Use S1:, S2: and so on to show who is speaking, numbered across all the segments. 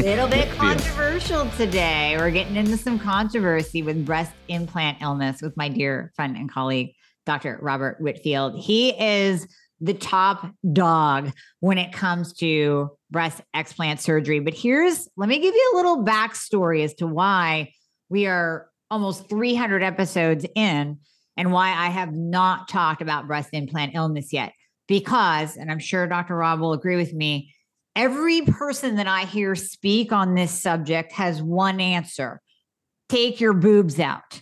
S1: A little bit controversial today. We're getting into some controversy with breast implant illness with my dear friend and colleague, Dr. Robert Whitfield. He is the top dog when it comes to breast explant surgery. But here's let me give you a little backstory as to why we are almost 300 episodes in and why I have not talked about breast implant illness yet. Because, and I'm sure Dr. Rob will agree with me, every person that I hear speak on this subject has one answer take your boobs out.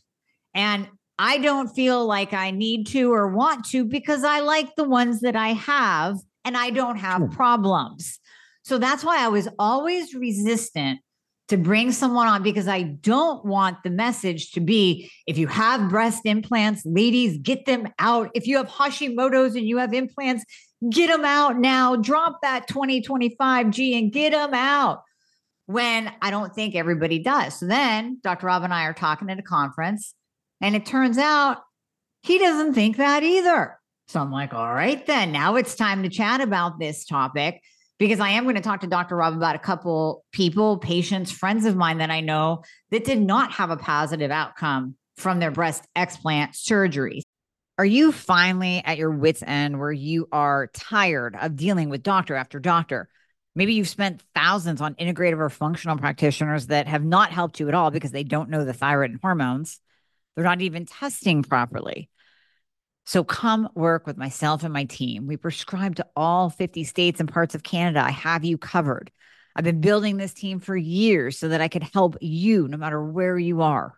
S1: And I don't feel like I need to or want to because I like the ones that I have and I don't have problems. So that's why I was always resistant to bring someone on because I don't want the message to be if you have breast implants, ladies, get them out. If you have Hashimoto's and you have implants, get them out now. Drop that 2025G and get them out. When I don't think everybody does. So then Dr. Rob and I are talking at a conference, and it turns out he doesn't think that either. So I'm like, all right, then now it's time to chat about this topic because I am going to talk to Dr. Rob about a couple people, patients, friends of mine that I know that did not have a positive outcome from their breast explant surgery. Are you finally at your wits' end where you are tired of dealing with doctor after doctor? Maybe you've spent thousands on integrative or functional practitioners that have not helped you at all because they don't know the thyroid and hormones. They're not even testing properly. So come work with myself and my team. We prescribe to all 50 states and parts of Canada. I have you covered. I've been building this team for years so that I could help you no matter where you are.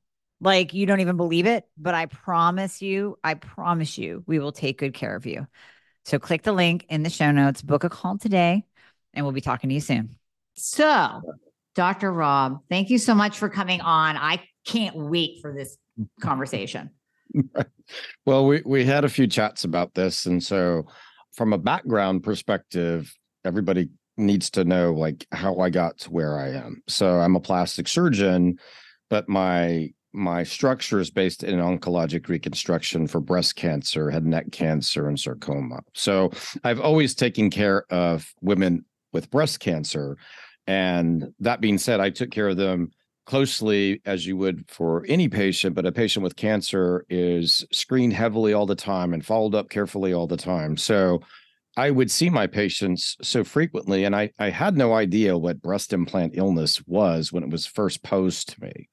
S1: like you don't even believe it, but I promise you, I promise you, we will take good care of you. So click the link in the show notes, book a call today, and we'll be talking to you soon. So, Dr. Rob, thank you so much for coming on. I can't wait for this conversation.
S2: well, we, we had a few chats about this. And so, from a background perspective, everybody needs to know like how I got to where I am. So, I'm a plastic surgeon, but my my structure is based in oncologic reconstruction for breast cancer, head and neck cancer, and sarcoma. So I've always taken care of women with breast cancer. And that being said, I took care of them closely as you would for any patient, but a patient with cancer is screened heavily all the time and followed up carefully all the time. So I would see my patients so frequently, and I, I had no idea what breast implant illness was when it was first posed to me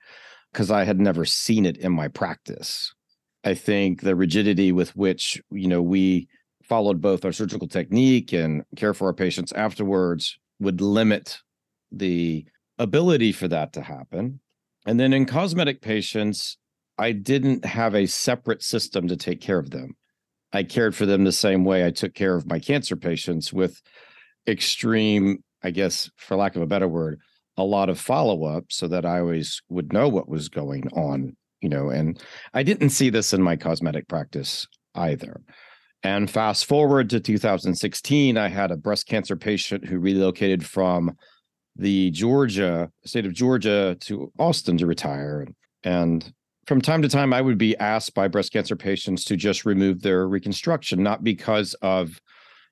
S2: because I had never seen it in my practice. I think the rigidity with which, you know, we followed both our surgical technique and care for our patients afterwards would limit the ability for that to happen. And then in cosmetic patients, I didn't have a separate system to take care of them. I cared for them the same way I took care of my cancer patients with extreme, I guess, for lack of a better word, a lot of follow up so that I always would know what was going on, you know. And I didn't see this in my cosmetic practice either. And fast forward to 2016, I had a breast cancer patient who relocated from the Georgia state of Georgia to Austin to retire. And from time to time, I would be asked by breast cancer patients to just remove their reconstruction, not because of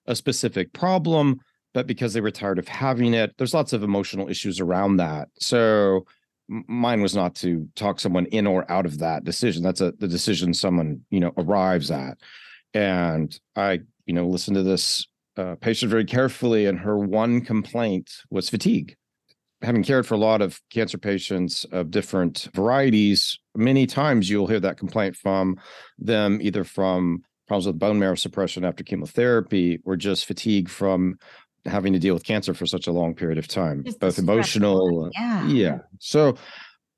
S2: a specific problem, but because they were tired of having it. There's lots of emotional issues around that. So mine was not to talk someone in or out of that decision. That's a the decision someone, you know, arrives at. And I, you know, listened to this uh, patient very carefully, and her one complaint was fatigue. Having cared for a lot of cancer patients of different varieties, many times you'll hear that complaint from them, either from problems with bone marrow suppression after chemotherapy or just fatigue from having to deal with cancer for such a long period of time, just both emotional.
S1: Yeah.
S2: Yeah. So,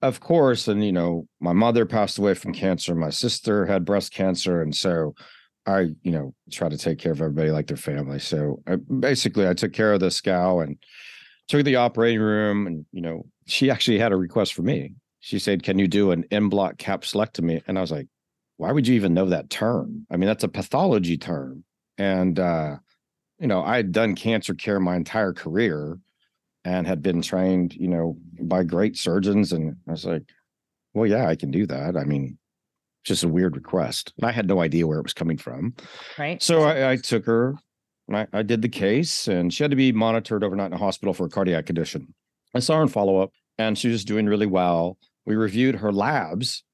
S2: of course, and you know, my mother passed away from cancer. My sister had breast cancer. And so I, you know, try to take care of everybody like their family. So I, basically, I took care of this gal and took the operating room and, you know, she actually had a request for me. She said, Can you do an en bloc capsulectomy? And I was like, Why would you even know that term? I mean, that's a pathology term. And, uh, you know, I had done cancer care my entire career and had been trained, you know, by great surgeons. And I was like, Well, yeah, I can do that. I mean, just a weird request. And I had no idea where it was coming from.
S1: Right.
S2: So I, I took her and I, I did the case, and she had to be monitored overnight in a hospital for a cardiac condition. I saw her in follow up, and she was doing really well. We reviewed her labs,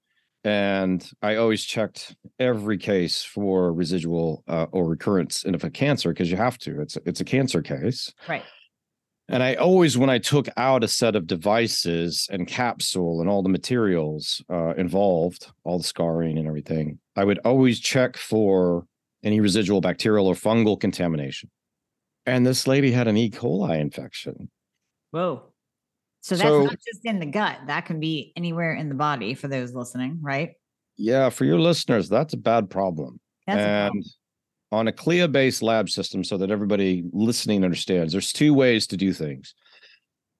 S2: and I always checked every case for residual uh, or recurrence and if a cancer because you have to. It's it's a cancer case.
S1: Right.
S2: And I always, when I took out a set of devices and capsule and all the materials uh, involved, all the scarring and everything, I would always check for any residual bacterial or fungal contamination. And this lady had an E. coli infection.
S1: Whoa. So that's
S2: So-
S1: not just in the gut. That can be anywhere in the body for those listening, right?
S2: Yeah, for your listeners, that's a bad problem.
S1: That's a problem.
S2: and on a CLIA based lab system, so that everybody listening understands, there's two ways to do things.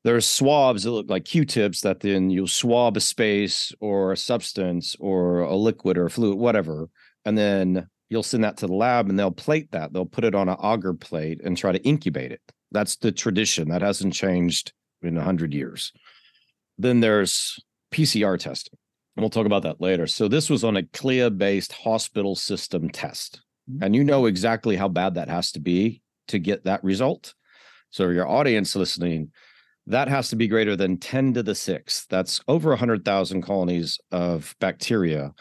S2: There's swabs that look like Q-tips that then you'll swab a space or a substance or a liquid or a fluid, whatever, and then you'll send that to the lab and they'll plate that. They'll put it on an agar plate and try to incubate it. That's the tradition. That hasn't changed in a hundred years. Then there's PCR testing. And we'll talk about that later. So this was on a CLIA based hospital system test. And you know exactly how bad that has to be to get that result. So your audience listening, that has to be greater than 10 to the sixth. That's over 100,000 colonies of bacteria.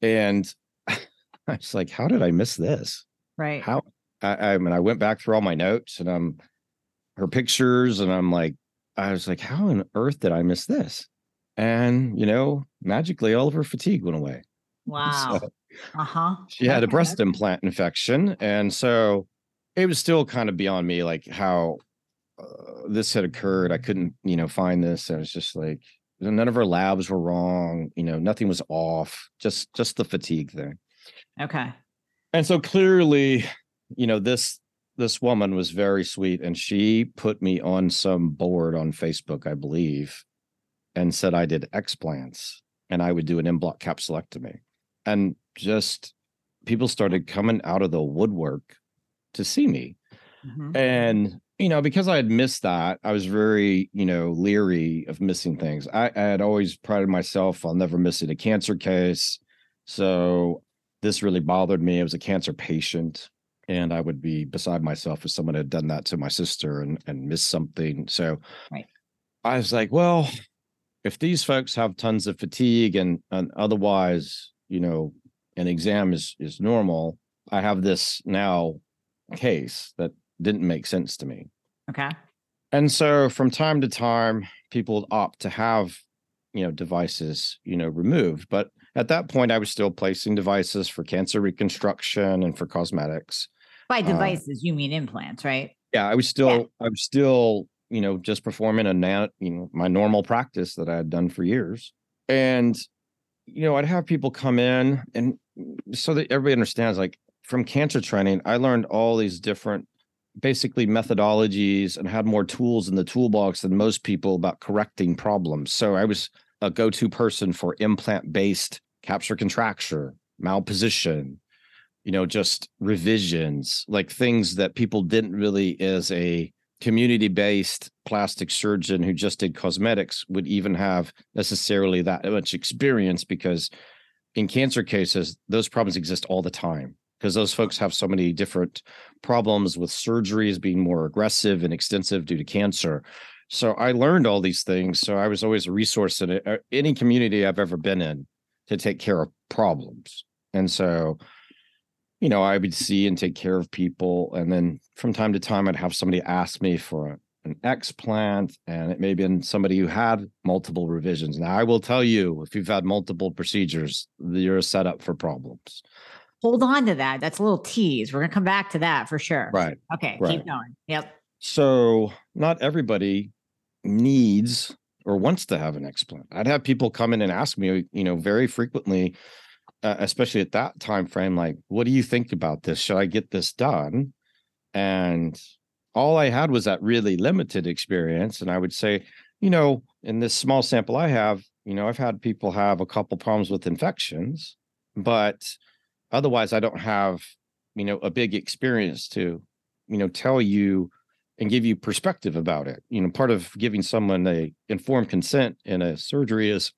S2: And I was like, how did I miss this?
S1: right.
S2: How I, I mean, I went back through all my notes and um her pictures, and I'm like, I was like, how on earth did I miss this? And you know, magically all of her fatigue went away.
S1: Wow.
S2: So-
S1: Uh huh.
S2: she had a breast implant infection and so it was still kind of beyond me like how uh, this had occurred i couldn't you know find this i was just like none of her labs were wrong you know nothing was off just just the fatigue thing
S1: Okay.
S2: and so clearly you know this this woman was very sweet and she put me on some board on facebook i believe and said i did explants and i would do an en bloc capsulectomy. And just people started coming out of the woodwork to see me.
S1: Mhm.
S2: and you know because i had missed that i was very you know leery of missing things. I, I had always prided myself on never missing a cancer case. So this really bothered me. I was a cancer patient and i would be beside myself if someone had done that to my sister and and missed something so
S1: Right.
S2: i was like well if these folks have tons of fatigue and, and otherwise you know an exam is is normal i have this now case that didn't make sense to me
S1: Okay.
S2: and so from time to time people opt to have you know devices you know removed but at that point i was still placing devices for cancer reconstruction and for cosmetics
S1: By
S2: Um,
S1: devices, you mean implants, right?
S2: yeah i was still i was still you know just performing a na- you know my normal practice that i had done for years. And you know i'd have people come in and so that everybody understands like from cancer training i learned all these different basically methodologies and had more tools in the toolbox than most people about correcting problems. So i was a go-to person for implant based capsular contracture malposition you know just revisions like things that people didn't really as a community based plastic surgeon who just did cosmetics would even have necessarily that much experience because in cancer cases those problems exist all the time because those folks have so many different problems with surgeries being more aggressive and extensive due to cancer. So i learned all these things so i was always a resource in uh, any community i've ever been in to take care of problems. And so you know, I would see and take care of people. And then from time to time, I'd have somebody ask me for a, an explant, and it may have been somebody who had multiple revisions. Now, I will tell you, if you've had multiple procedures, you're set up for problems.
S1: Hold on to that. That's a little tease. We're gonna come back to that for sure.
S2: Right.
S1: Okay.
S2: right.
S1: Keep going. Yep.
S2: So, not everybody needs or wants to have an explant. I'd have people come in and ask me, you know, very frequently, uh, especially at that time frame, like, "What do you think about this? Should I get this done?" And all I had was that really limited experience, and I would say, you know, in this small sample I have, you know, I've had people have a couple problems with infections, but otherwise I don't have, you know, a big experience to, you know, tell you and give you perspective about it. You know, part of giving someone a informed consent in a surgery is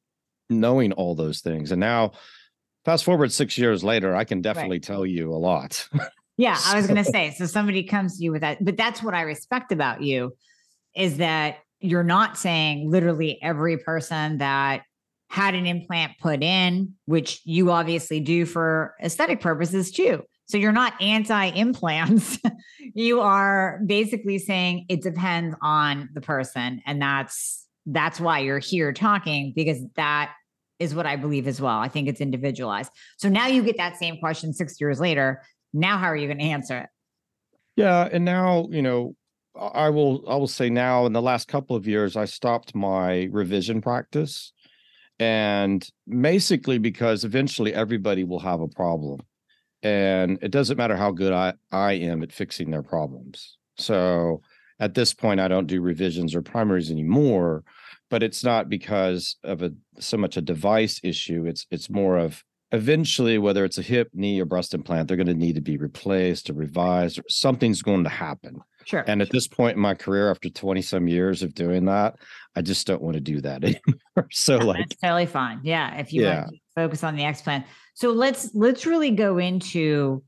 S2: knowing all those things. And now fast forward 6 years later, I can definitely right. tell you a lot.
S1: yeah, I was going to say so somebody comes to you with that, but that's what I respect about you is that you're not saying literally every person that had an implant put in, which you obviously do for aesthetic purposes too. So you're not anti implants. you are basically saying it depends on the person. And that's that's why you're here talking because that is what I believe as well. I think it's individualized. So now you get that same question 6 years later. Now how are you going to answer it?
S2: Yeah, and now, you know, I will I will say now in the last couple of years I stopped my revision practice and basically because eventually everybody will have a problem and it doesn't matter how good I I am at fixing their problems. So at this point I don't do revisions or primaries anymore but it's not because of a so much a device issue it's it's more of eventually whether it's a hip knee or breast implant they're going to need to be replaced or revised or something's going to happen
S1: Sure.
S2: And at this point in my career, after 20 some years of doing that, I just don't want to do that anymore. so yeah, like
S1: that's totally fine. Yeah. If you yeah. want to focus on the explant. So let's let's really go into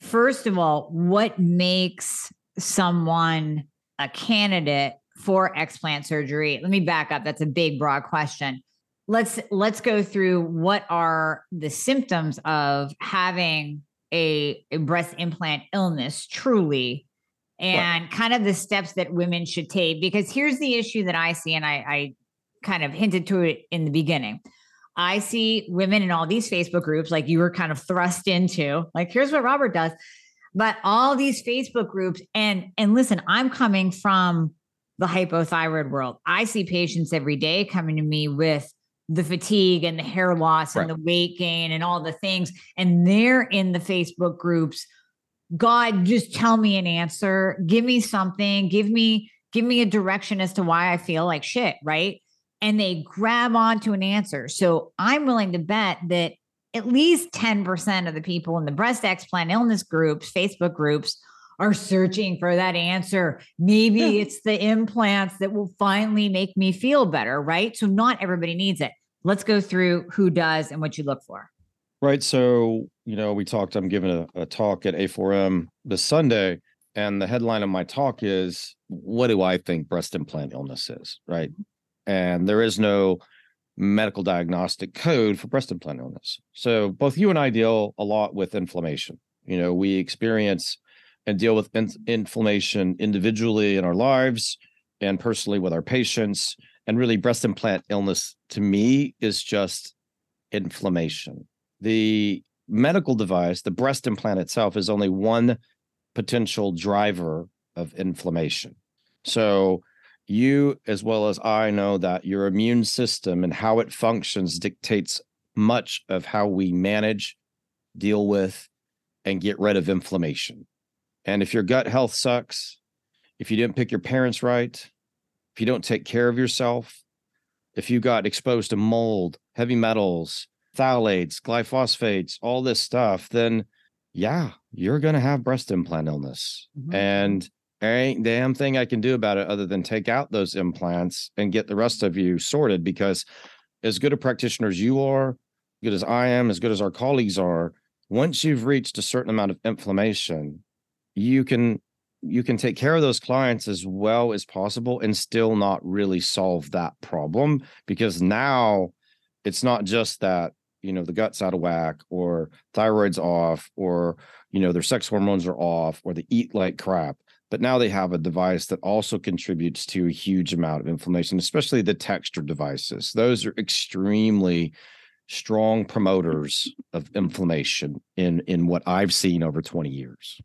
S1: first of all, what makes someone a candidate for explant surgery? Let me back up. That's a big broad question. Let's let's go through what are the symptoms of having a, a breast implant illness truly and right. kind of the steps that women should take. Because here's the issue that I see, and I, I kind of hinted to it in the beginning. I see women in all these Facebook groups, like you were kind of thrust into, like, here's what Robert does. But all these Facebook groups, and and listen, I'm coming from the hypothyroid world. I see patients every day coming to me with the fatigue and the hair loss right. and the weight gain and all the things. And they're in the Facebook groups God, just tell me an answer. Give me something. Give me, give me a direction as to why I feel like shit. Right. And they grab onto an answer. So I'm willing to bet that at least 10% of the people in the breast explant illness groups, Facebook groups, are searching for that answer. Maybe yeah. it's the implants that will finally make me feel better, right? So not everybody needs it. Let's go through who does and what you look for.
S2: Right. So, you know, we talked, I'm giving a, a talk at A4M this Sunday, and the headline of my talk is What do I think breast implant illness is? Right. Mm-hmm. And there is no medical diagnostic code for breast implant illness. So, both you and I deal a lot with inflammation. You know, we experience and deal with in- inflammation individually in our lives and personally with our patients. And really, breast implant illness to me is just inflammation the medical device, the breast implant itself, is only one potential driver of inflammation. So, you as well as I know that your immune system and how it functions dictates much of how we manage, deal with, and get rid of inflammation. And if your gut health sucks, if you didn't pick your parents right, if you don't take care of yourself, if you got exposed to mold, heavy metals, phthalates, glyphosates, all this stuff, then yeah, you're going to have breast implant illness. Mm-hmm. And there ain't damn thing I can do about it other than take out those implants and get the rest of you sorted because as good a practitioner as you are, good as I am, as good as our colleagues are, once you've reached a certain amount of inflammation, you can you can take care of those clients as well as possible and still not really solve that problem because now it's not just that you know the gut's out of whack or thyroid's off or you know their sex hormones are off or they eat like crap but now they have a device that also contributes to a huge amount of inflammation especially the texture devices. Those are extremely strong promoters of inflammation in in what i've seen over 20 years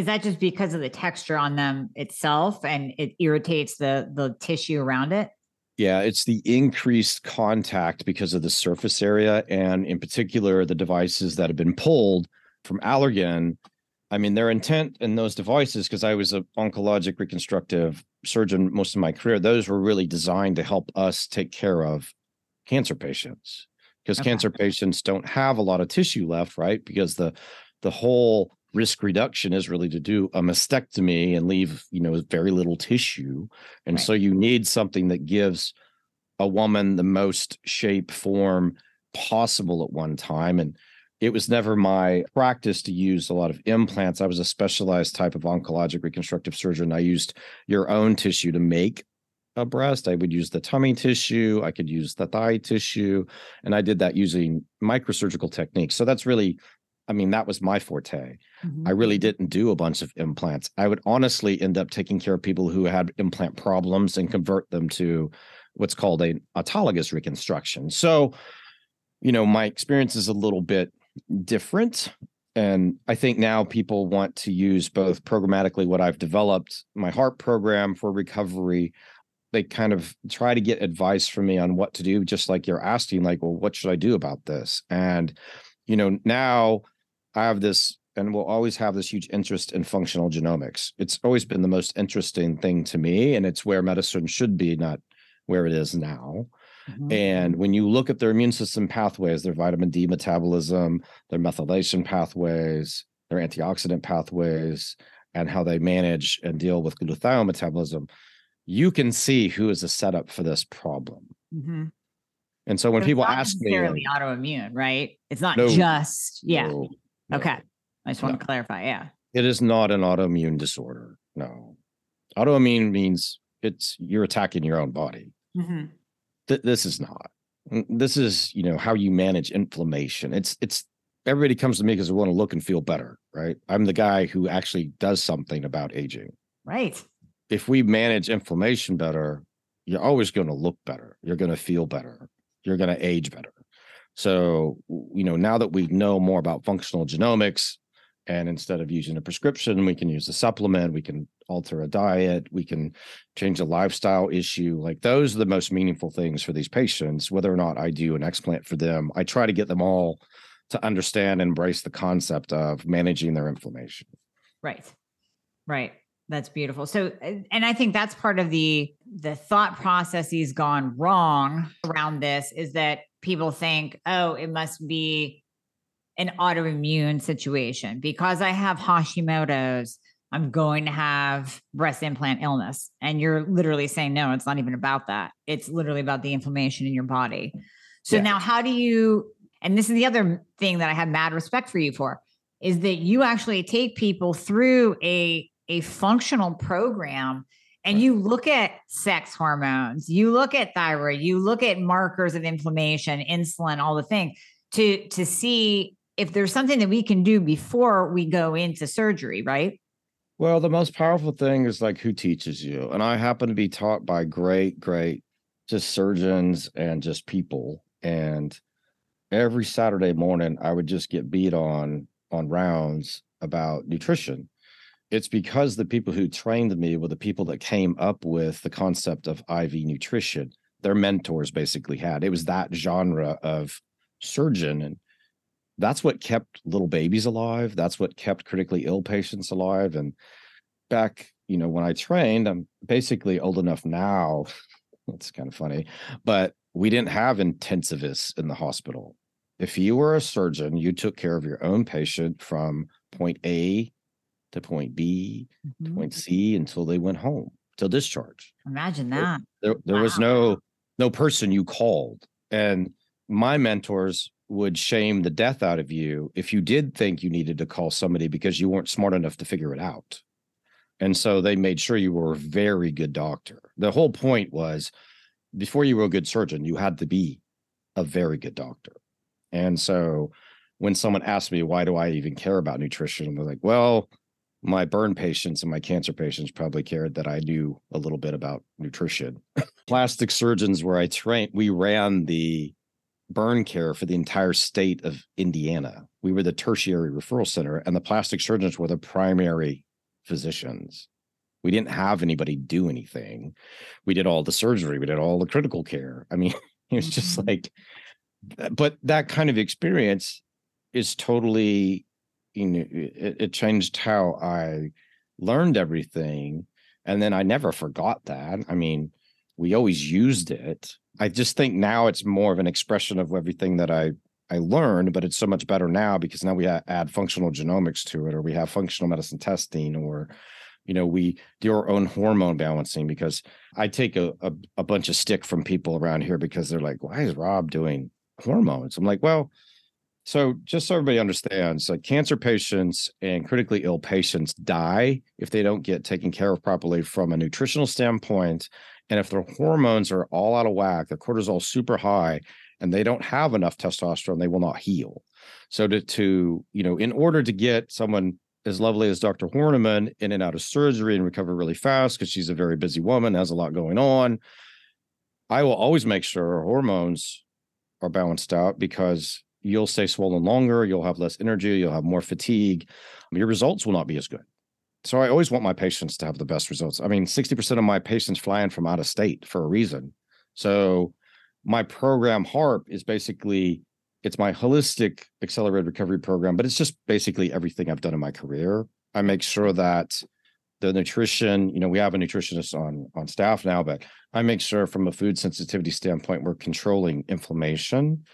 S1: is that just because of the texture on them itself and it irritates the the tissue around it
S2: yeah, it's the increased contact because of the surface area, and in particular, the devices that have been pulled from Allergan I mean, their intent in those devices, because I was an oncologic reconstructive surgeon most of my career, those were really designed to help us take care of cancer patients because
S1: Okay.
S2: cancer patients don't have a lot of tissue left, right? Because the the whole risk reduction is really to do a mastectomy and leave, you know, very little tissue. And
S1: Right.
S2: so you need something that gives a woman the most shape, form possible at one time. And it was never my practice to use a lot of implants. I was a specialized type of oncologic reconstructive surgeon. I used your own tissue to make a breast. I would use the tummy tissue, I could use the thigh tissue, and I did that using microsurgical techniques. So that's really, I mean, that was my forte.
S1: Mhm.
S2: I really didn't do a bunch of implants. I would honestly end up taking care of people who had implant problems and convert them to what's called an autologous reconstruction. So, you know, my experience is a little bit different. And I think now people want to use both programmatically what I've developed, my HARP program for recovery. They kind of try to get advice from me on what to do, just like you're asking, like, well, what should I do about this? And, you know, now I have this and will always have this huge interest in functional genomics. It's always been the most interesting thing to me, and it's where medicine should be, not where it is now.
S1: Mhm.
S2: And when you look at their immune system pathways, their vitamin D metabolism, their methylation pathways, their antioxidant pathways, and how they manage and deal with glutathione metabolism, you can see who is a setup for this problem.
S1: Mhm.
S2: And so when
S1: But
S2: people ask me,
S1: necessarily
S2: like,
S1: autoimmune, right? It's not
S2: No.
S1: just yeah.
S2: "No, no,
S1: Okay. I just want to clarify. Yeah.
S2: it is not an autoimmune disorder. No, autoimmune means it's you're attacking your own body.
S1: Mhm.
S2: Th- this is not. This is you know how you manage inflammation. It's it's everybody comes to me because they want to look and feel better, right? I'm the guy who actually does something about aging.
S1: Right.
S2: If we manage inflammation better, you're always going to look better. You're going to feel better. You're going to age better. So, you know, now that we know more about functional genomics, and instead of using a prescription, we can use a supplement, we can alter a diet, we can change a lifestyle issue. Like those are the most meaningful things for these patients, whether or not I do an explant for them. I try to get them all to understand and embrace the concept of managing their inflammation.
S1: Right. Right. That's beautiful. So and I think that's part of the the thought processes gone wrong around this is that people think, "Oh, it must be an autoimmune situation because I have Hashimoto's, I'm going to have breast implant illness." And you're literally saying, "No, it's not even about that. It's literally about the inflammation in your body." So
S2: Yeah.
S1: now how do you and this is the other thing that I have mad respect for you for is that you actually take people through a a functional program and you look at sex hormones, you look at thyroid, you look at markers of inflammation, insulin, all the things to to see if there's something that we can do before we go into surgery, right?
S2: Well, the most powerful thing is like who teaches you. And I happen to be taught by great, great just surgeons and just people. And every Saturday morning, I would just get beat on on rounds about nutrition. It's because the people who trained me were the people that came up with the concept of IV nutrition. Their mentors basically had. It was that genre of surgeon. And that's what kept little babies alive. That's what kept critically ill patients alive. And back, you know, when I trained, I'm basically old enough now. It's kind of funny, but we didn't have intensivists in the hospital. If you were a surgeon, you took care of your own patient from point A to point B,
S1: Mhm.
S2: point C until they went home till discharge
S1: Imagine that.
S2: there there was
S1: Wow.
S2: no no person you called and my mentors would shame the death out of you if you did think you needed to call somebody because you weren't smart enough to figure it out and so they made sure you were a very good doctor the whole point was before you were a good surgeon you had to be a very good doctor and so when someone asked me why do i even care about nutrition i'm like well my burn patients and my cancer patients probably cared that I knew a little bit about nutrition. Plastic surgeons, where I trained, we ran the burn care for the entire state of Indiana. We were the tertiary referral center, and the plastic surgeons were the primary physicians. We didn't have anybody do anything. We did all the surgery, we did all the critical care. I mean, it was just
S1: Mhm.
S2: like, but that kind of experience is totally you know, it, it changed how I learned everything. And then I never forgot that. I mean, we always used it. I just think now it's more of an expression of everything that I I learned, but it's so much better now because now we add functional genomics to it, or we have functional medicine testing, or you know we do our own hormone balancing. Because I take a, a, a bunch of stick from people around here because they're like, "Why is Rob doing hormones?" I'm like, "Well." So just so everybody understands, like cancer patients and critically ill patients die if they don't get taken care of properly from a nutritional standpoint. And if their hormones are all out of whack, their cortisol super high, and they don't have enough testosterone, they will not heal. So to, to you know, in order to get someone as lovely as Dr. Hornaman in and out of surgery and recover really fast, because she's a very busy woman, has a lot going on, I will always make sure her hormones are balanced out because you'll stay swollen longer, you'll have less energy, you'll have more fatigue, um, your results will not be as good. So I always want my patients to have the best results. I mean, 60% of my patients fly in from out of state for a reason. So my program HARP is basically it's my holistic accelerated recovery program, but it's just basically everything I've done in my career. I make sure that the nutrition, you know, we have a nutritionist on on staff now, but I make sure from a food sensitivity standpoint, we're controlling inflammation.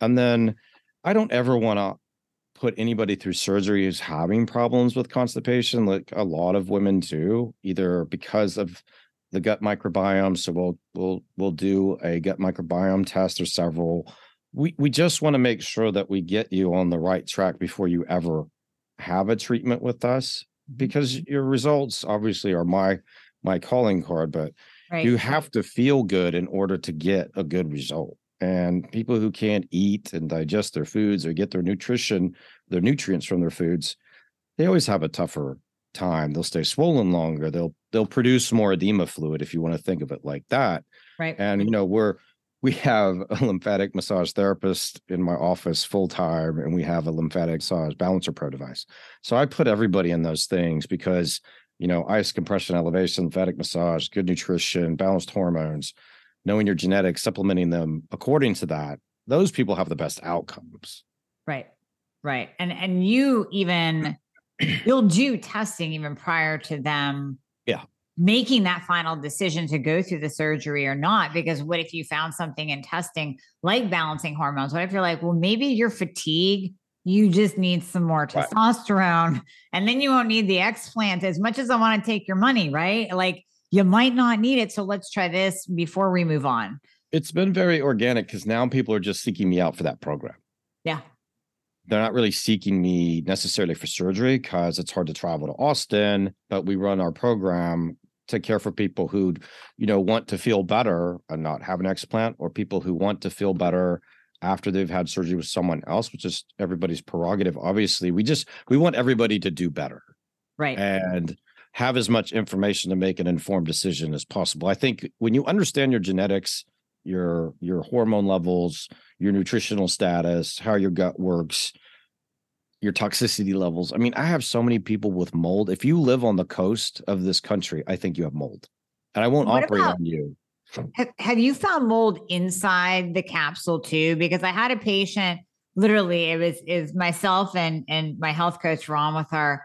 S2: And then I don't ever want to put anybody through surgery who's having problems with constipation, like a lot of women do, either because of the gut microbiome. So we'll we'll we'll do a gut microbiome test or several. We we just want to make sure that we get you on the right track before you ever have a treatment with us mm-hmm. because your results obviously are my my calling card, but right. you have to feel good in order to get a good result. And people who can't eat and digest their foods or get their nutrition, their nutrients from their foods, they always have a tougher time. They'll stay swollen longer. They'll they'll produce more edema fluid if you want to think of it like that.
S1: Right.
S2: And you know, we're we have a lymphatic massage therapist in my office full time, and we have a lymphatic massage balancer pro device. So I put everybody in those things because you know, ice compression, elevation, lymphatic massage, good nutrition, balanced hormones, knowing your genetics, supplementing them according to that. Those people have the best outcomes.
S1: Right. Right. And and you even you'll do testing even prior to them
S2: yeah
S1: making that final decision to go through the surgery or not because what if you found something in testing like balancing hormones what if you're like well maybe your fatigue you just need some more testosterone right. and then you won't need the explant as much as i want to take your money right like you might not need it so let's try this before we move on
S2: it's been very organic because now people are just seeking me out for that program
S1: yeah
S2: they're not really seeking me necessarily for surgery because it's hard to travel to Austin, but we run our program to care for people who, you know, want to feel better and not have an explant, or people who want to feel better after they've had surgery with someone else, which is everybody's prerogative. Obviously, we just we want everybody to do better.
S1: Right.
S2: And have as much information to make an informed decision as possible. I think when you understand your genetics, your your hormone levels, your nutritional status, how your gut works, your toxicity levels. I mean, I have so many people with mold. If you live on the coast of this country, I think you have mold. And I won't what operate about, on you.
S1: Have, have you found mold inside the capsule too? Because I had a patient, literally, it was is myself and and my health coach Ron with her,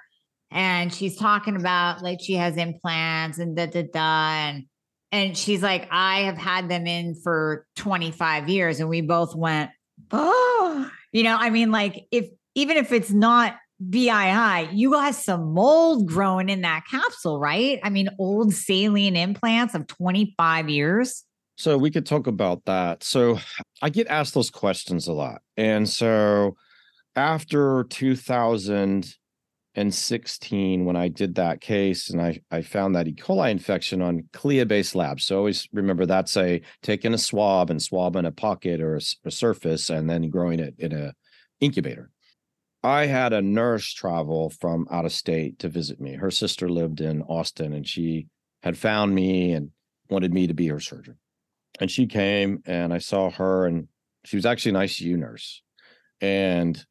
S1: and she's talking about like she has implants and da da da and and she's like, I have had them in for 25 years. And we both went, oh, you know, I mean, like if even if it's not BII, you got some mold growing in that capsule, right? I mean, old saline implants of 25 years.
S2: So we could talk about that. So I get asked those questions a lot. And so after 2000, and 16 when I did that case and I, I found that E. coli infection on CLIA based labs. So always remember that's a taking a swab and swabbing a pocket or a, a surface and then growing it in a incubator. I had a nurse travel from out of state to visit me. Her sister lived in Austin and she had found me and wanted me to be her surgeon. And she came and I saw her and she was actually an ICU nurse. And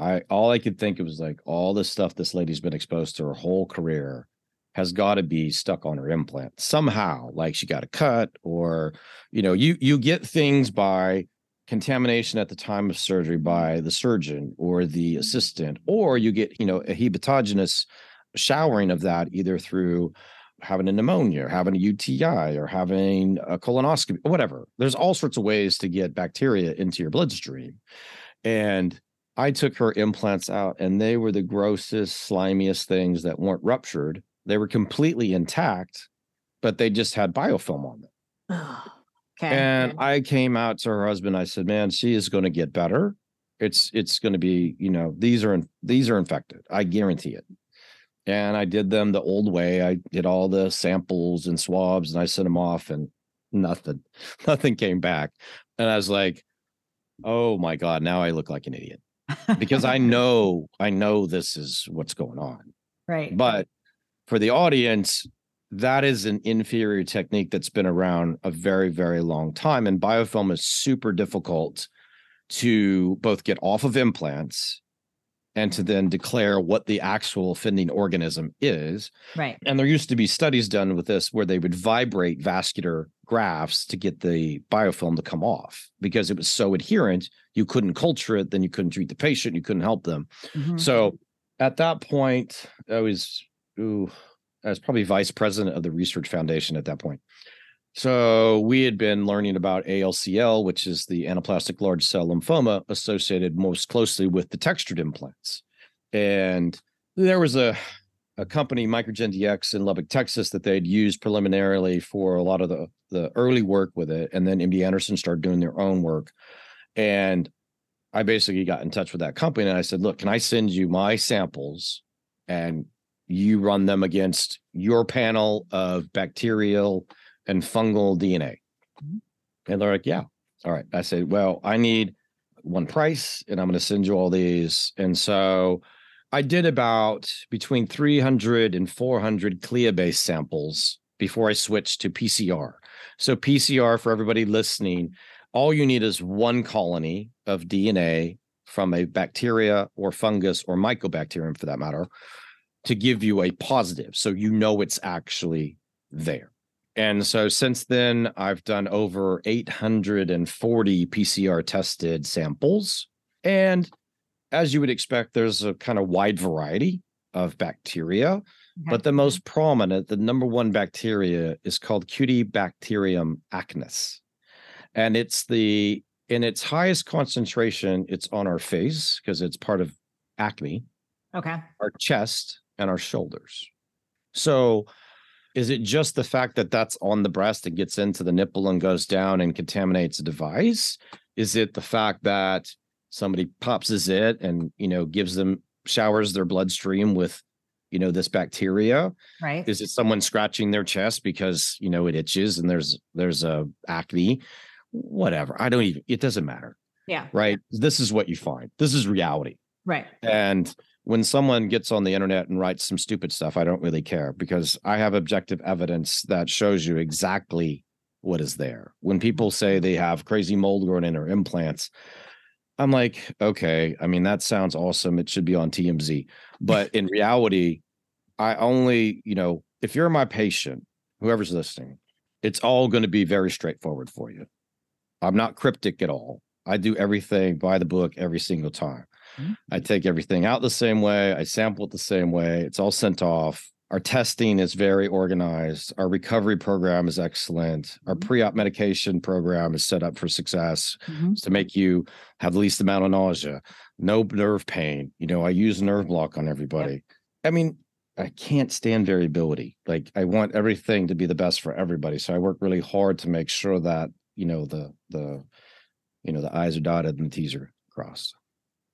S2: I all I could think it was like all the stuff this lady's been exposed to her whole career has got to be stuck on her implant somehow. Like she got a cut, or you know, you you get things by contamination at the time of surgery by the surgeon or the mm-hmm. assistant, or you get, you know, a hematogenous showering of that either through having a pneumonia, or having a UTI, or having a colonoscopy, whatever. There's all sorts of ways to get bacteria into your bloodstream. And I took her implants out, and they were the grossest, slimiest things that weren't ruptured. They were completely intact, but they just had biofilm on them. okay. And I came out to her husband. I said, "Man, she is going to get better. It's it's going to be, you know, these are these are infected. I guarantee it." and I did them the old way. I did all the samples and swabs and I sent them off and nothing, nothing came back. And I was like, oh my God, now I look like an idiot because I know, I know this is what's going on.
S1: Right.
S2: But for the audience, that is an inferior technique that's been around a very, very long time. And biofilm is super difficult to both get off of implants and to then declare what the actual offending organism is.
S1: Right.
S2: And there used to be studies done with this where they would vibrate vascular grafts to get the biofilm to come off because it was so adherent, you couldn't culture it, then you couldn't treat the patient, you couldn't help them. Mm-hmm. So at that point, I was ooh, I was probably vice president of the research foundation at that point. So we had been learning about ALCL, which is the anaplastic large cell lymphoma associated most closely with the textured implants. And there was a, a company, Microgen DX in Lubbock, Texas, that they'd used preliminarily for a lot of the, the early work with it. And then MD Anderson started doing their own work. And I basically got in touch with that company and I said, look, can I send you my samples and you run them against your panel of bacterial and fungal DNA. Mm-hmm. And they're like, yeah. All right. I said, well, I need one price and I'm going to send you all these. And so I did about between 300 and 400 CLIA based samples before I switched to PCR. So, PCR for everybody listening, all you need is one colony of DNA from a bacteria or fungus or mycobacterium for that matter to give you a positive. So, you know it's actually there. And so since then, I've done over 840 PCR tested samples. And as you would expect, there's a kind of wide variety of bacteria. But the most prominent, the number one bacteria is called Cutibacterium acnes. And it's the, in its highest concentration, it's on our face because it's part of acne.
S1: Okay.
S2: Our chest and our shoulders. So is it just the fact that that's on the breast and gets into the nipple and goes down and contaminates a device? Is it the fact that somebody pops it and you know gives them showers their bloodstream with you know this bacteria?
S1: Right.
S2: Is it someone scratching their chest because you know it itches and there's there's a acne? Whatever. I don't even. It doesn't matter.
S1: Yeah.
S2: Right. This is what you find. This is reality.
S1: Right.
S2: And when someone gets on the internet and writes some stupid stuff, I don't really care because I have objective evidence that shows you exactly what is there. When mm-hmm. people say they have crazy mold growing in their implants, I'm like, okay, I mean, that sounds awesome. It should be on TMZ. But in reality, I only, you know, if you're my patient, whoever's listening, it's all going to be very straightforward for you. I'm not cryptic at all. I do everything by the book every single time. Mm-hmm. I take everything out the same way. I sample it the same way. It's all sent off. Our testing is very organized. Our recovery program is excellent. Our mm-hmm. pre op medication program is set up for success mm-hmm. to make you have the least amount of nausea, no nerve pain. You know, I use nerve block on everybody. Yep. I mean, I can't stand variability. Like I want everything to be the best for everybody. So I work really hard to make sure that, you know, the the you know, the I's are dotted and the T's are crossed.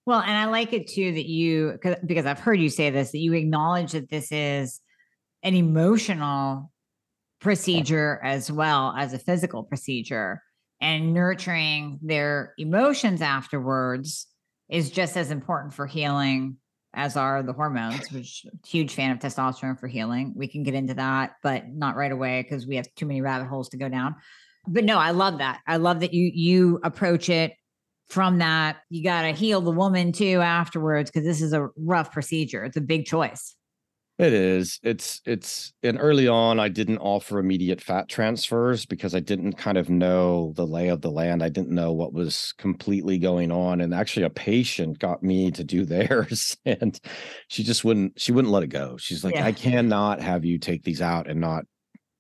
S1: Well, and I like it too that you, because I've heard you say this, that you acknowledge that this is an emotional procedure as well as a physical procedure and nurturing their emotions afterwards is just as important for healing as are the hormones which huge fan of testosterone for healing. We can get into that but not right away because we have too many rabbit holes to go down. But no i love that. I love that you you approach it from that, you got to heal the woman too afterwards because this is a rough procedure. It's a big choice.
S2: It is. It's it's and early on I didn't offer immediate fat transfers because I didn't kind of know the lay of the land. I didn't know what was completely going on. And actually a patient got me to do theirs and she just wouldn't she wouldn't let it go. She's like,
S1: Yeah.
S2: I cannot have you take these out and not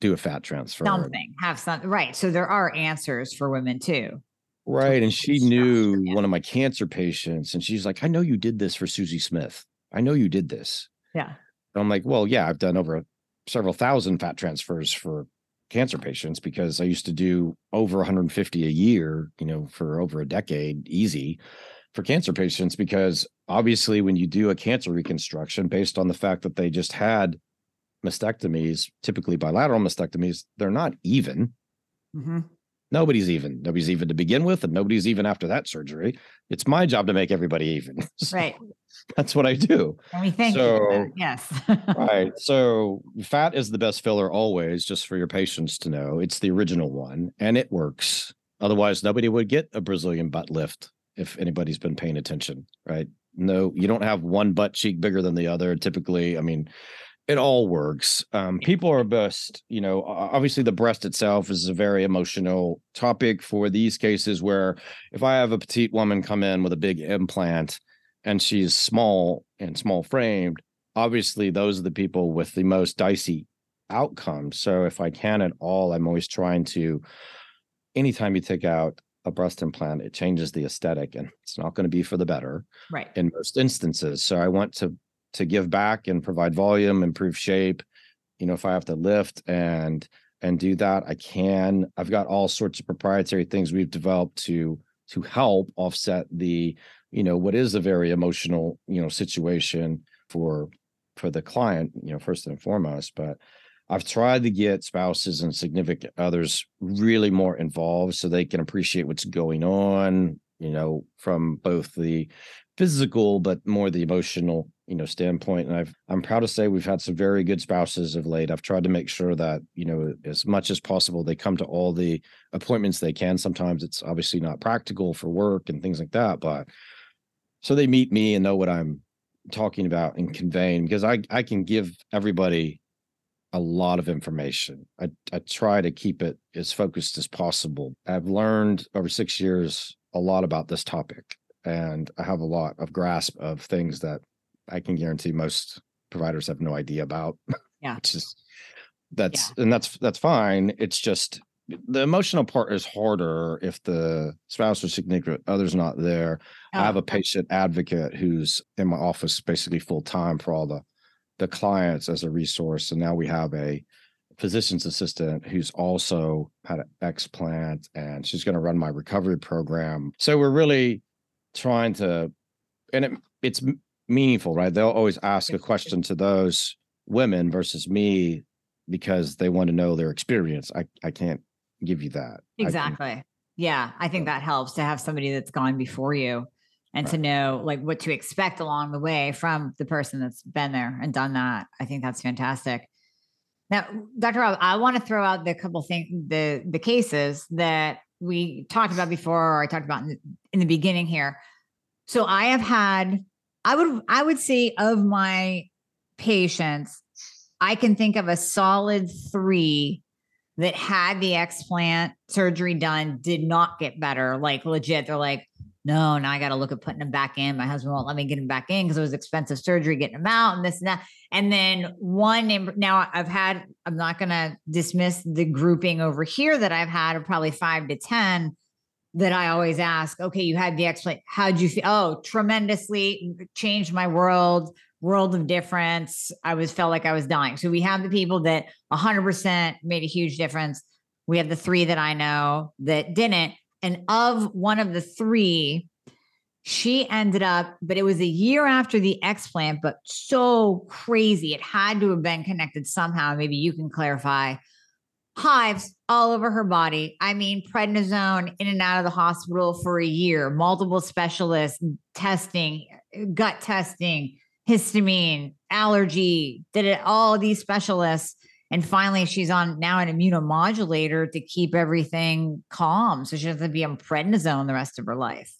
S2: do a fat transfer.
S1: Something have something right. So there are answers for women too.
S2: Right. And she knew
S1: yeah.
S2: one of my cancer patients and she's like, I know you did this for Susie Smith. I know you did this.
S1: Yeah.
S2: And I'm like, well, yeah, I've done over several thousand fat transfers for cancer patients because I used to do over 150 a year, you know, for over a decade, easy for cancer patients. Because obviously, when you do a cancer reconstruction based on the fact that they just had mastectomies, typically bilateral mastectomies, they're not even.
S1: Mhm.
S2: Nobody's even. Nobody's even to begin with, and nobody's even after that surgery. It's my job to make everybody even. So
S1: Right.
S2: That's what I do.
S1: And we thank.
S2: So-
S1: Yes.
S2: right. So fat is the best filler always, just for your patients to know. It's the original one and it works. Otherwise, nobody would get a Brazilian butt lift if anybody's been paying attention, right? No, you don't have one butt cheek bigger than the other. Typically, I mean, it all works. Um, people are best, you know, obviously the breast itself is a very emotional topic for these cases where if I have a petite woman come in with a big implant and she's small and small framed, obviously those are the people with the most dicey outcomes. So if I can at all, I'm always trying to anytime you take out a breast implant, it changes the aesthetic and it's not going to be for the better
S1: right.
S2: in most instances. So I want to to give back and provide volume, improve shape. You know, if I have to lift and and do that, I can. I've got all sorts of proprietary things we've developed to to help offset the, you know, what is a very emotional, you know, situation for for the client, you know, first and foremost. But I've tried to get spouses and significant others really more involved so they can appreciate what's going on, you know, from both the physical but more the emotional you know standpoint and i've i'm proud to say we've had some very good spouses of late. I've tried to make sure that you know as much as possible they come to all the appointments they can. Sometimes it's obviously not practical for work and things like that but so they meet me and know what i'm talking about and conveying because i i can give everybody a lot of information. I i try to keep it as focused as possible. I've learned over 6 years a lot about this topic and I have a lot of grasp of things that I can guarantee most providers have no idea about.
S1: Yeah.
S2: Which is that's and that's that's fine. It's just the emotional part is harder if the spouse or significant other's not there. I have
S1: Oh,
S2: a patient advocate who's in my office basically full time for all the the clients as a resource. And now we have a physician's assistant who's also had an explant and she's going to run my recovery program. So we're really trying to and it it's meaningful, right? They'll always ask a question to those women versus me because they want to know their experience. I I can't give you that. I can-
S1: Exactly. Yeah. I think that helps to have somebody that's gone before you and to know like what to expect along the way from the person that's been there and done that. I think that's fantastic. Now, Dr. Rob, I want to throw out the couple things, the the cases that we talked about before, or I talked about in the, in the beginning here. So I have had, I would, I would say of my patients, I can think of a solid three that had the explant surgery done, did not get better. Like legit, they're like, no, now I got to look at putting them back in. My husband won't let me get them back in because it was expensive surgery getting them out and this and that. And then one now I've had, I'm not going to dismiss the grouping over here that I've had of probably five to 10 that I always ask, okay, you had the explant. How'd you feel? Oh, tremendously mm, changed my world, world of difference. I was felt like I was dying. So we have the people that 100% made a huge difference. We have the three that I know that didn't. And of one of the three, she ended up, but it was a year after the explant, but so crazy. It had to have been connected somehow. Maybe you can clarify. Hives all over her body. I mean, prednisone in and out of the hospital for a year, multiple specialists testing, gut testing, histamine, allergy, did it all these specialists. And finally, she's on now an immunomodulator to keep everything calm. So she doesn't be on prednisone the rest of her life.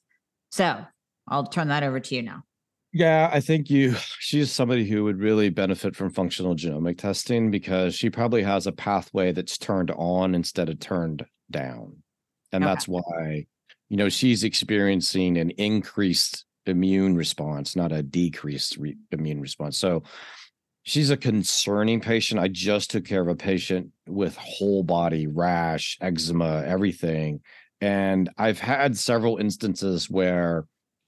S1: So I'll turn that over to you now.
S2: Yeah, I think you she's somebody who would really benefit from functional genomic testing because she probably has a pathway that's turned on instead of turned down. And
S1: Okay.
S2: that's why, you know, she's experiencing an increased immune response, not a decreased re- immune response. So she's a concerning patient. I just took care of a patient with whole body rash, eczema, everything. And I've had several instances where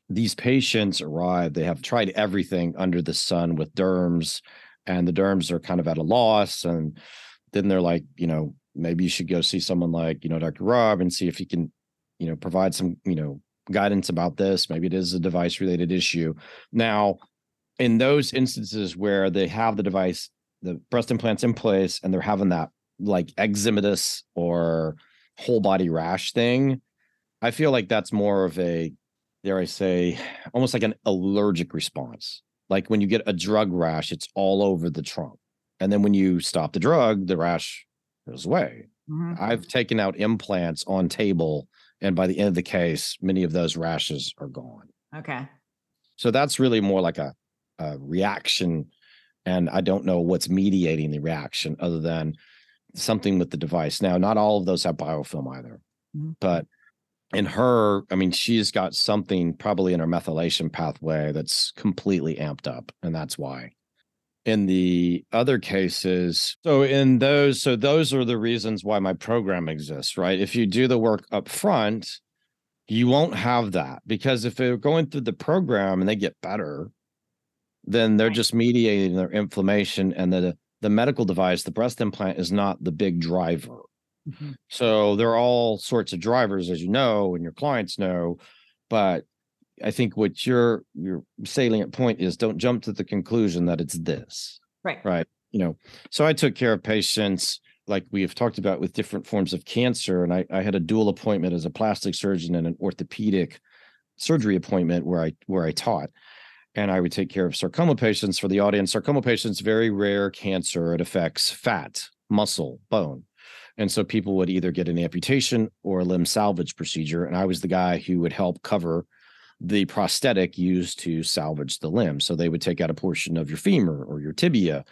S2: these patients arrive, they have tried everything under the sun with derms, and the derms are kind of at a loss. And then they're like, you know, maybe you should go see someone like, you know, Dr. Rob and see if he can, you know, provide some, you know, guidance about this. Maybe it is a device related issue. Now, in those instances where they have the device, the breast implants in place, and they're having that like eczematous or whole body rash thing, I feel like that's more of a, dare I say, almost like an allergic response. Like when you get a drug rash, it's all over the trunk. And then when you stop the drug, the rash goes away.
S1: Mhm.
S2: I've taken out implants on table, and by the end of the case, many of those rashes are gone.
S1: Okay.
S2: So that's really more like a, a reaction. And I don't know what's mediating the reaction other than something with the device. Now, not all of those have biofilm either,
S1: Mhm.
S2: but in her, I mean, she's got something probably in her methylation pathway that's completely amped up, and that's why. In the other cases, so in those, so those are the reasons why my program exists, right? If you do the work up front, you won't have that because if they're going through the program and they get better, then they're just mediating their inflammation and the the medical device, the breast implant is not the big driver.
S1: Mhm.
S2: So there are all sorts of drivers, as you know, and your clients know. But I think what your your salient point is don't jump to the conclusion that it's this.
S1: Right.
S2: Right. You know, so I took care of patients like we have talked about with different forms of cancer. And I, I had a dual appointment as a plastic surgeon and an orthopedic surgery appointment where I where I taught. And I would take care of sarcoma patients for the audience. Sarcoma patients, very rare cancer. It affects fat, muscle, bone. And so people would either get an amputation or a limb salvage procedure. And I was the guy who would help cover the prosthetic used to salvage the limb. So they would take out a portion of your femur or your tibia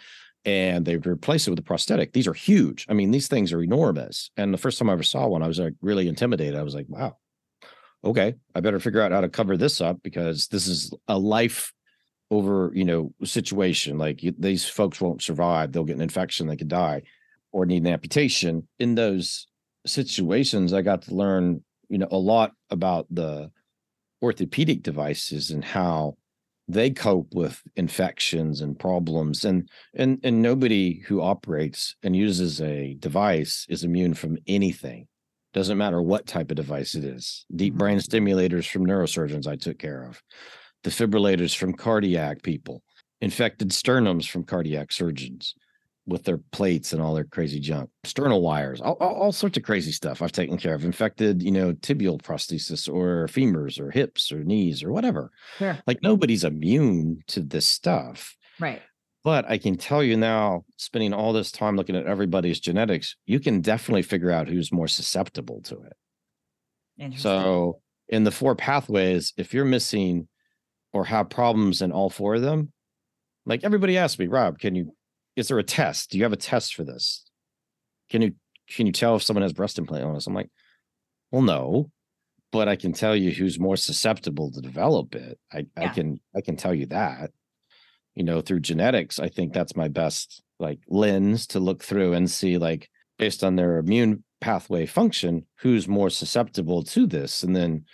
S2: and they would replace it with a prosthetic. These are huge. I mean, these things are enormous. And the first time I ever saw one, I was like really intimidated. I was like, wow, okay, I better figure out how to cover this up because this is a life over, you know, situation. Like you- these folks won't survive. They'll get an infection, they could die or need an amputation. In those situations, I got to learn, you know, a lot about the orthopedic devices and how they cope with infections and problems and and and nobody who operates and uses a device is immune from anything doesn't matter what type of device it is deep
S1: Mhm.
S2: brain stimulators from neurosurgeons i took care of defibrillators from cardiac people infected sternums from cardiac surgeons with their plates and all their crazy junk. Sternal wires all, all, all sorts of crazy stuff i've taken care of. Infected you know tibial prosthesis or femurs or hips or knees or whatever.
S1: Sure.
S2: like nobody's immune to this stuff.
S1: Right.
S2: but i can tell you now spending all this time looking at everybody's genetics you can definitely figure out who's more susceptible to it. So in the four pathways if you're missing or have problems in all four of them like everybody asks me rob can you is there a test? Do you have a test for this? Can you can you tell if someone has breast implant illness i'm like well no but i can tell you who's more susceptible to develop it. I i can i can tell you that. You know through genetics i think that's my best like lens to look through and see like based on their immune pathway function who's more susceptible to this. And then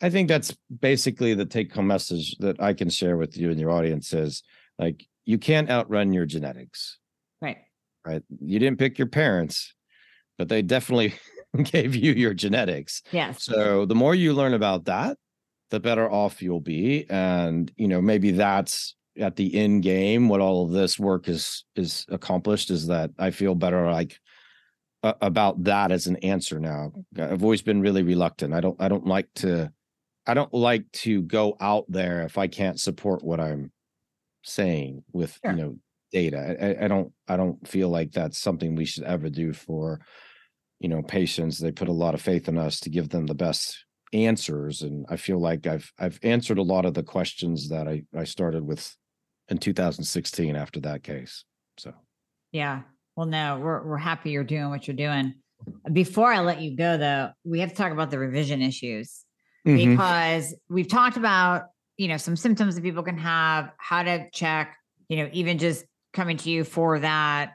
S2: i think that's basically the take home message that i can share with you and your audience is like you can't outrun your genetics
S1: right.
S2: right you didn't pick your parents but they definitely gave you your genetics
S1: Yes.
S2: so the more you learn about that, the better off you'll be. And you know, maybe that's at the end game what all of this work is is accomplished is that I feel better like a- about that as an answer now. Mm-hmm. I've always been really reluctant. I don't I don't like to I don't like to go out there if I can't support what I'm saying with
S1: Sure.
S2: you know data. I- I, don't I don't feel like that's something we should ever do for you know patients. They put a lot of faith in us to give them the best answers. And I feel like I've I've answered a lot of the questions that I, I started with in 2016 after that case. So
S1: yeah. Well, no, we're we're happy you're doing what you're doing. Before I let you go, though, we have to talk about the revision issues mm-hmm. because we've talked about you know some symptoms that people can have, how to check, you know, even just coming to you for that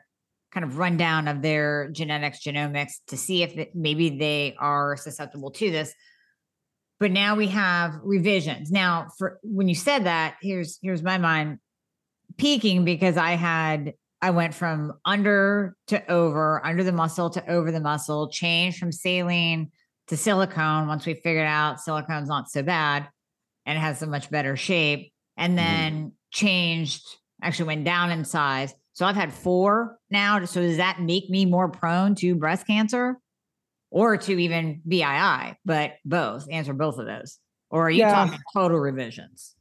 S1: kind of rundown of their genetics, genomics to see if maybe they are susceptible to this. But now we have revisions. Now, for when you said that, here's here's my mind peaking because I had I went from under to over, under the muscle to over the muscle, changed from saline to silicone once we figured out silicone's not so bad and has a much better shape. And mm-hmm. then mm. changed, actually went down in size. So I've had four now. So does that make me more prone to breast cancer or to even BII? But both, answer both of those. Or are you yeah. talking total revisions?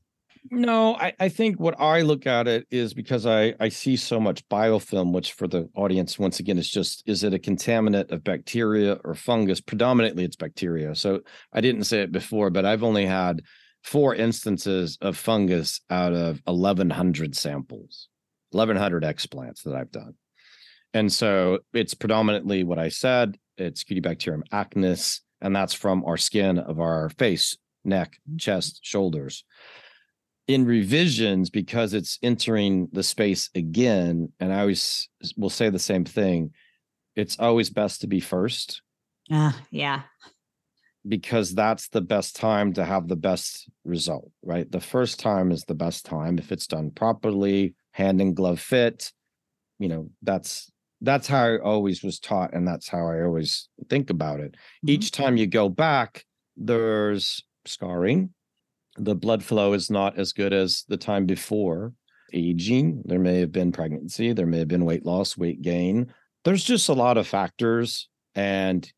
S2: No, I, I think what I look at it is because I, I see so much biofilm, which for the audience, once again, is just is it a contaminant of bacteria or fungus? Predominantly, it's bacteria. So I didn't say it before, but I've only had four instances of fungus out of 1,100 samples, 1,100 explants that I've done. And so it's predominantly what I said it's Cutibacterium acnes, and that's from our skin of our face, neck, chest, shoulders. In revisions because it's entering the space again and i always will say the same thing it's always best to be first.
S1: Uh, yeah
S2: because that's the best time to have the best result right? The first time is the best time if it's done properly hand and glove fit. You know that's that's how i always was taught and that's how i always think about it. Mm-hmm. each time you go back there's scarring. The blood flow is not as good as the time before. Aging there may have been pregnancy there may have been weight loss weight gain. There's just a lot of factors and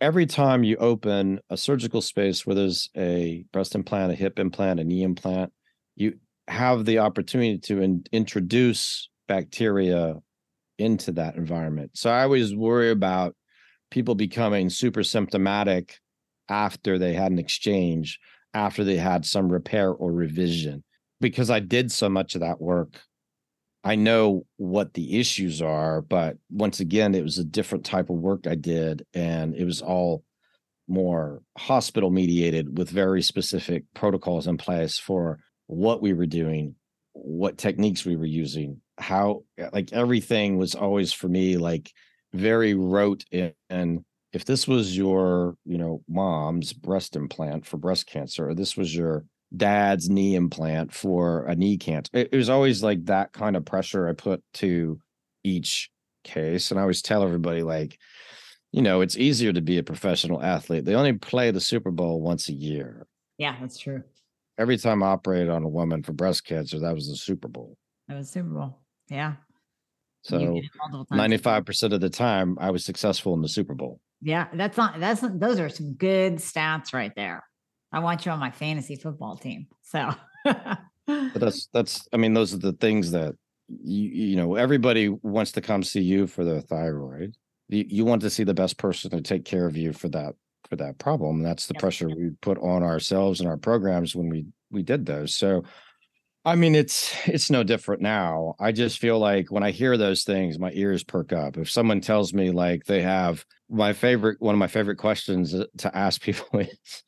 S2: every time you open a surgical space where there's a breast implant a hip implant a knee implant you have the opportunity to in- introduce bacteria into that environment so i always worry about people becoming super symptomatic after they had an exchange after they had some repair or revision. Because I did so much of that work, I know what the issues are. But once again, it was a different type of work I did, and it was all more hospital mediated with very specific protocols in place for what we were doing, what techniques we were using, how like everything was always for me like very rote and if this was your, you know, mom's breast implant for breast cancer, or this was your dad's knee implant for a knee cancer, it, it was always like that kind of pressure I put to each case. And I always tell everybody, like, you know, it's easier to be a professional athlete. They only play the Super Bowl once a year.
S1: Yeah, that's true.
S2: Every time I operated on a woman for breast cancer, that was the Super Bowl.
S1: That was Super Bowl. Yeah.
S2: So 95% of the time I was successful in the Super Bowl.
S1: Yeah, that's not that's those are some good stats right there. I want you on my fantasy football team. So
S2: but that's that's I mean, those are the things that you you know, everybody wants to come see you for their thyroid. You, you want to see the best person to take care of you for that for that problem. That's the pressure we put on ourselves and our programs when we we did those. So I mean, it's it's no different now. I just feel like when I hear those things, my ears perk up. If someone tells me like they have my favorite, one of my favorite questions uh, to ask people is,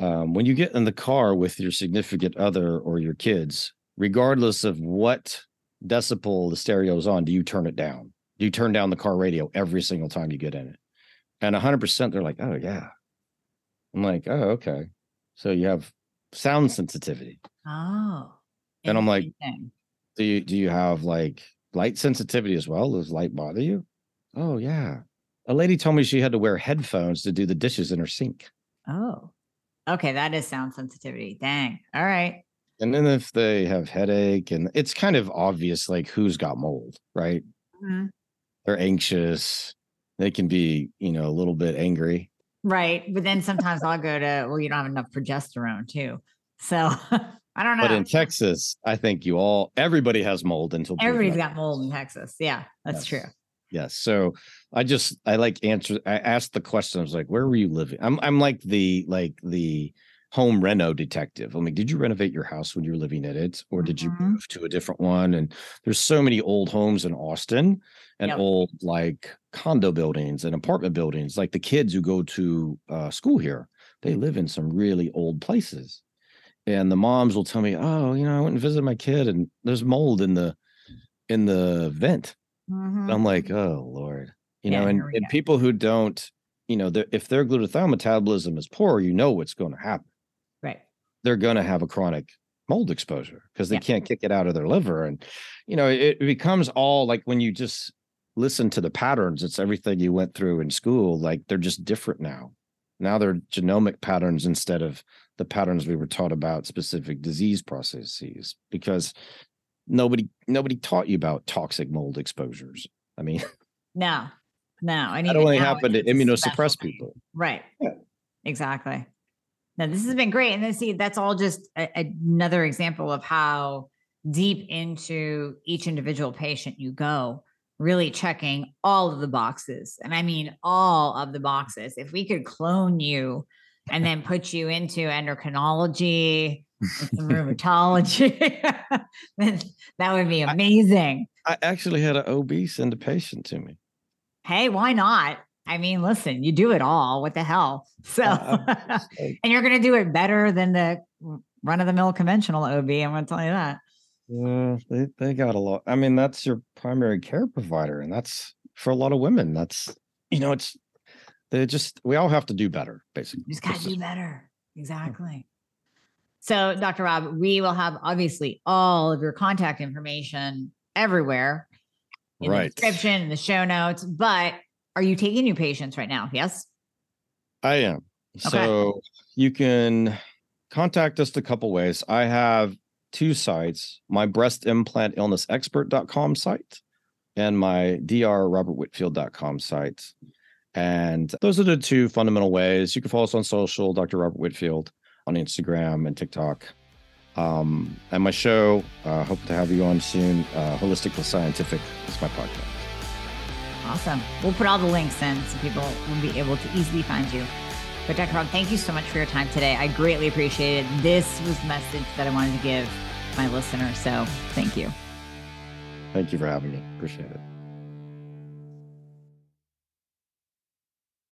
S2: um, when you get in the car with your significant other or your kids, regardless of what decibel the stereo is on, do you turn it down? Do you turn down the car radio every single time you get in it? And 100%, they're like, oh yeah. I'm like, oh okay. So you have sound sensitivity.
S1: Oh.
S2: And I'm like, do you do you have like light sensitivity as well? Does light bother you? Oh yeah. A lady told me she had to wear headphones to do the dishes in her sink.
S1: Oh. Okay, that is sound sensitivity. Dang. All right.
S2: And then if they have headache and it's kind of obvious like who's got mold, right? Mm-hmm. They're anxious. They can be, you know, a little bit angry.
S1: Right. But then sometimes I'll go to, well, you don't have enough progesterone too. So I don't know.
S2: But in Texas, I think you all everybody has mold until
S1: everybody's got mold in Texas. Yeah, that's yes. true.
S2: Yes. So I just I like answer I asked the question. I was like, where were you living? I'm I'm like the like the home reno detective. I'm like, did you renovate your house when you were living in it? Or did you
S1: Mhm.
S2: move to a different one? And there's so many old homes in Austin and
S1: Yep.
S2: old like condo buildings and apartment buildings. Like the kids who go to uh, school here, they live in some really old places. And the moms will tell me, Oh, you know, I went and visited my kid and there's mold in the in the vent.
S1: Mhm.
S2: I'm like, oh Lord, you
S1: Yeah,
S2: know, and, and people who don't, you know, they're- if their glutathione metabolism is poor, you know what's going to happen.
S1: Right.
S2: They're going to have a chronic mold exposure because they
S1: Yeah.
S2: can't kick it out of their liver. And, you know, it, it becomes all like when you just listen to the patterns, it's everything you went through in school. Like they're just different now. Now they're genomic patterns instead of the patterns we were taught about specific disease processes because nobody nobody taught you about toxic mold exposures. I mean,
S1: No, no. And
S2: that
S1: even
S2: only
S1: now
S2: happened to
S1: it's
S2: immunosuppressed people.
S1: Right.
S2: Yeah.
S1: Exactly. Now, this has been great. And then see, that's all just a, another example of how deep into each individual patient you go, really checking all of the boxes. And I mean, all of the boxes. If we could clone you and then put you into endocrinology and some rheumatology. that would be amazing.
S2: I actually had an OB send a patient to me.
S1: hey, why not? I mean, listen, you do it all. What the hell? So,
S2: Uh,
S1: and you're going to do it better than the run of the mill conventional OB. I'm going to tell you that.
S2: Yeah, they they got a lot. I mean, that's your primary care provider, and that's for a lot of women. That's you know, it's they just we all have to do better, basically.
S1: You just got to do better. Exactly. So, Dr. Rob, we will have obviously all of your contact information everywhere in the description, in the show notes. But are you taking new patients right now? Yes.
S2: I am.
S1: Okay.
S2: So you can contact us a couple ways. I have two sites, my breast implant illness expert.com site and my drrobertwhitfield.com site. And those are the two fundamental ways. You can follow us on social, Dr. Robert Whitfield on Instagram and TikTok. Um, and my show, uh, hope to have you on soon. Uh, Holistic Scientific is my podcast.
S1: Awesome. We'll put all the links in so people will be able to easily find you. But Dr. Rob, thank you so much for your time today. I greatly appreciate it. This was the message that I wanted to give my listeners. So thank you.
S2: Thank you for having me. Appreciate it.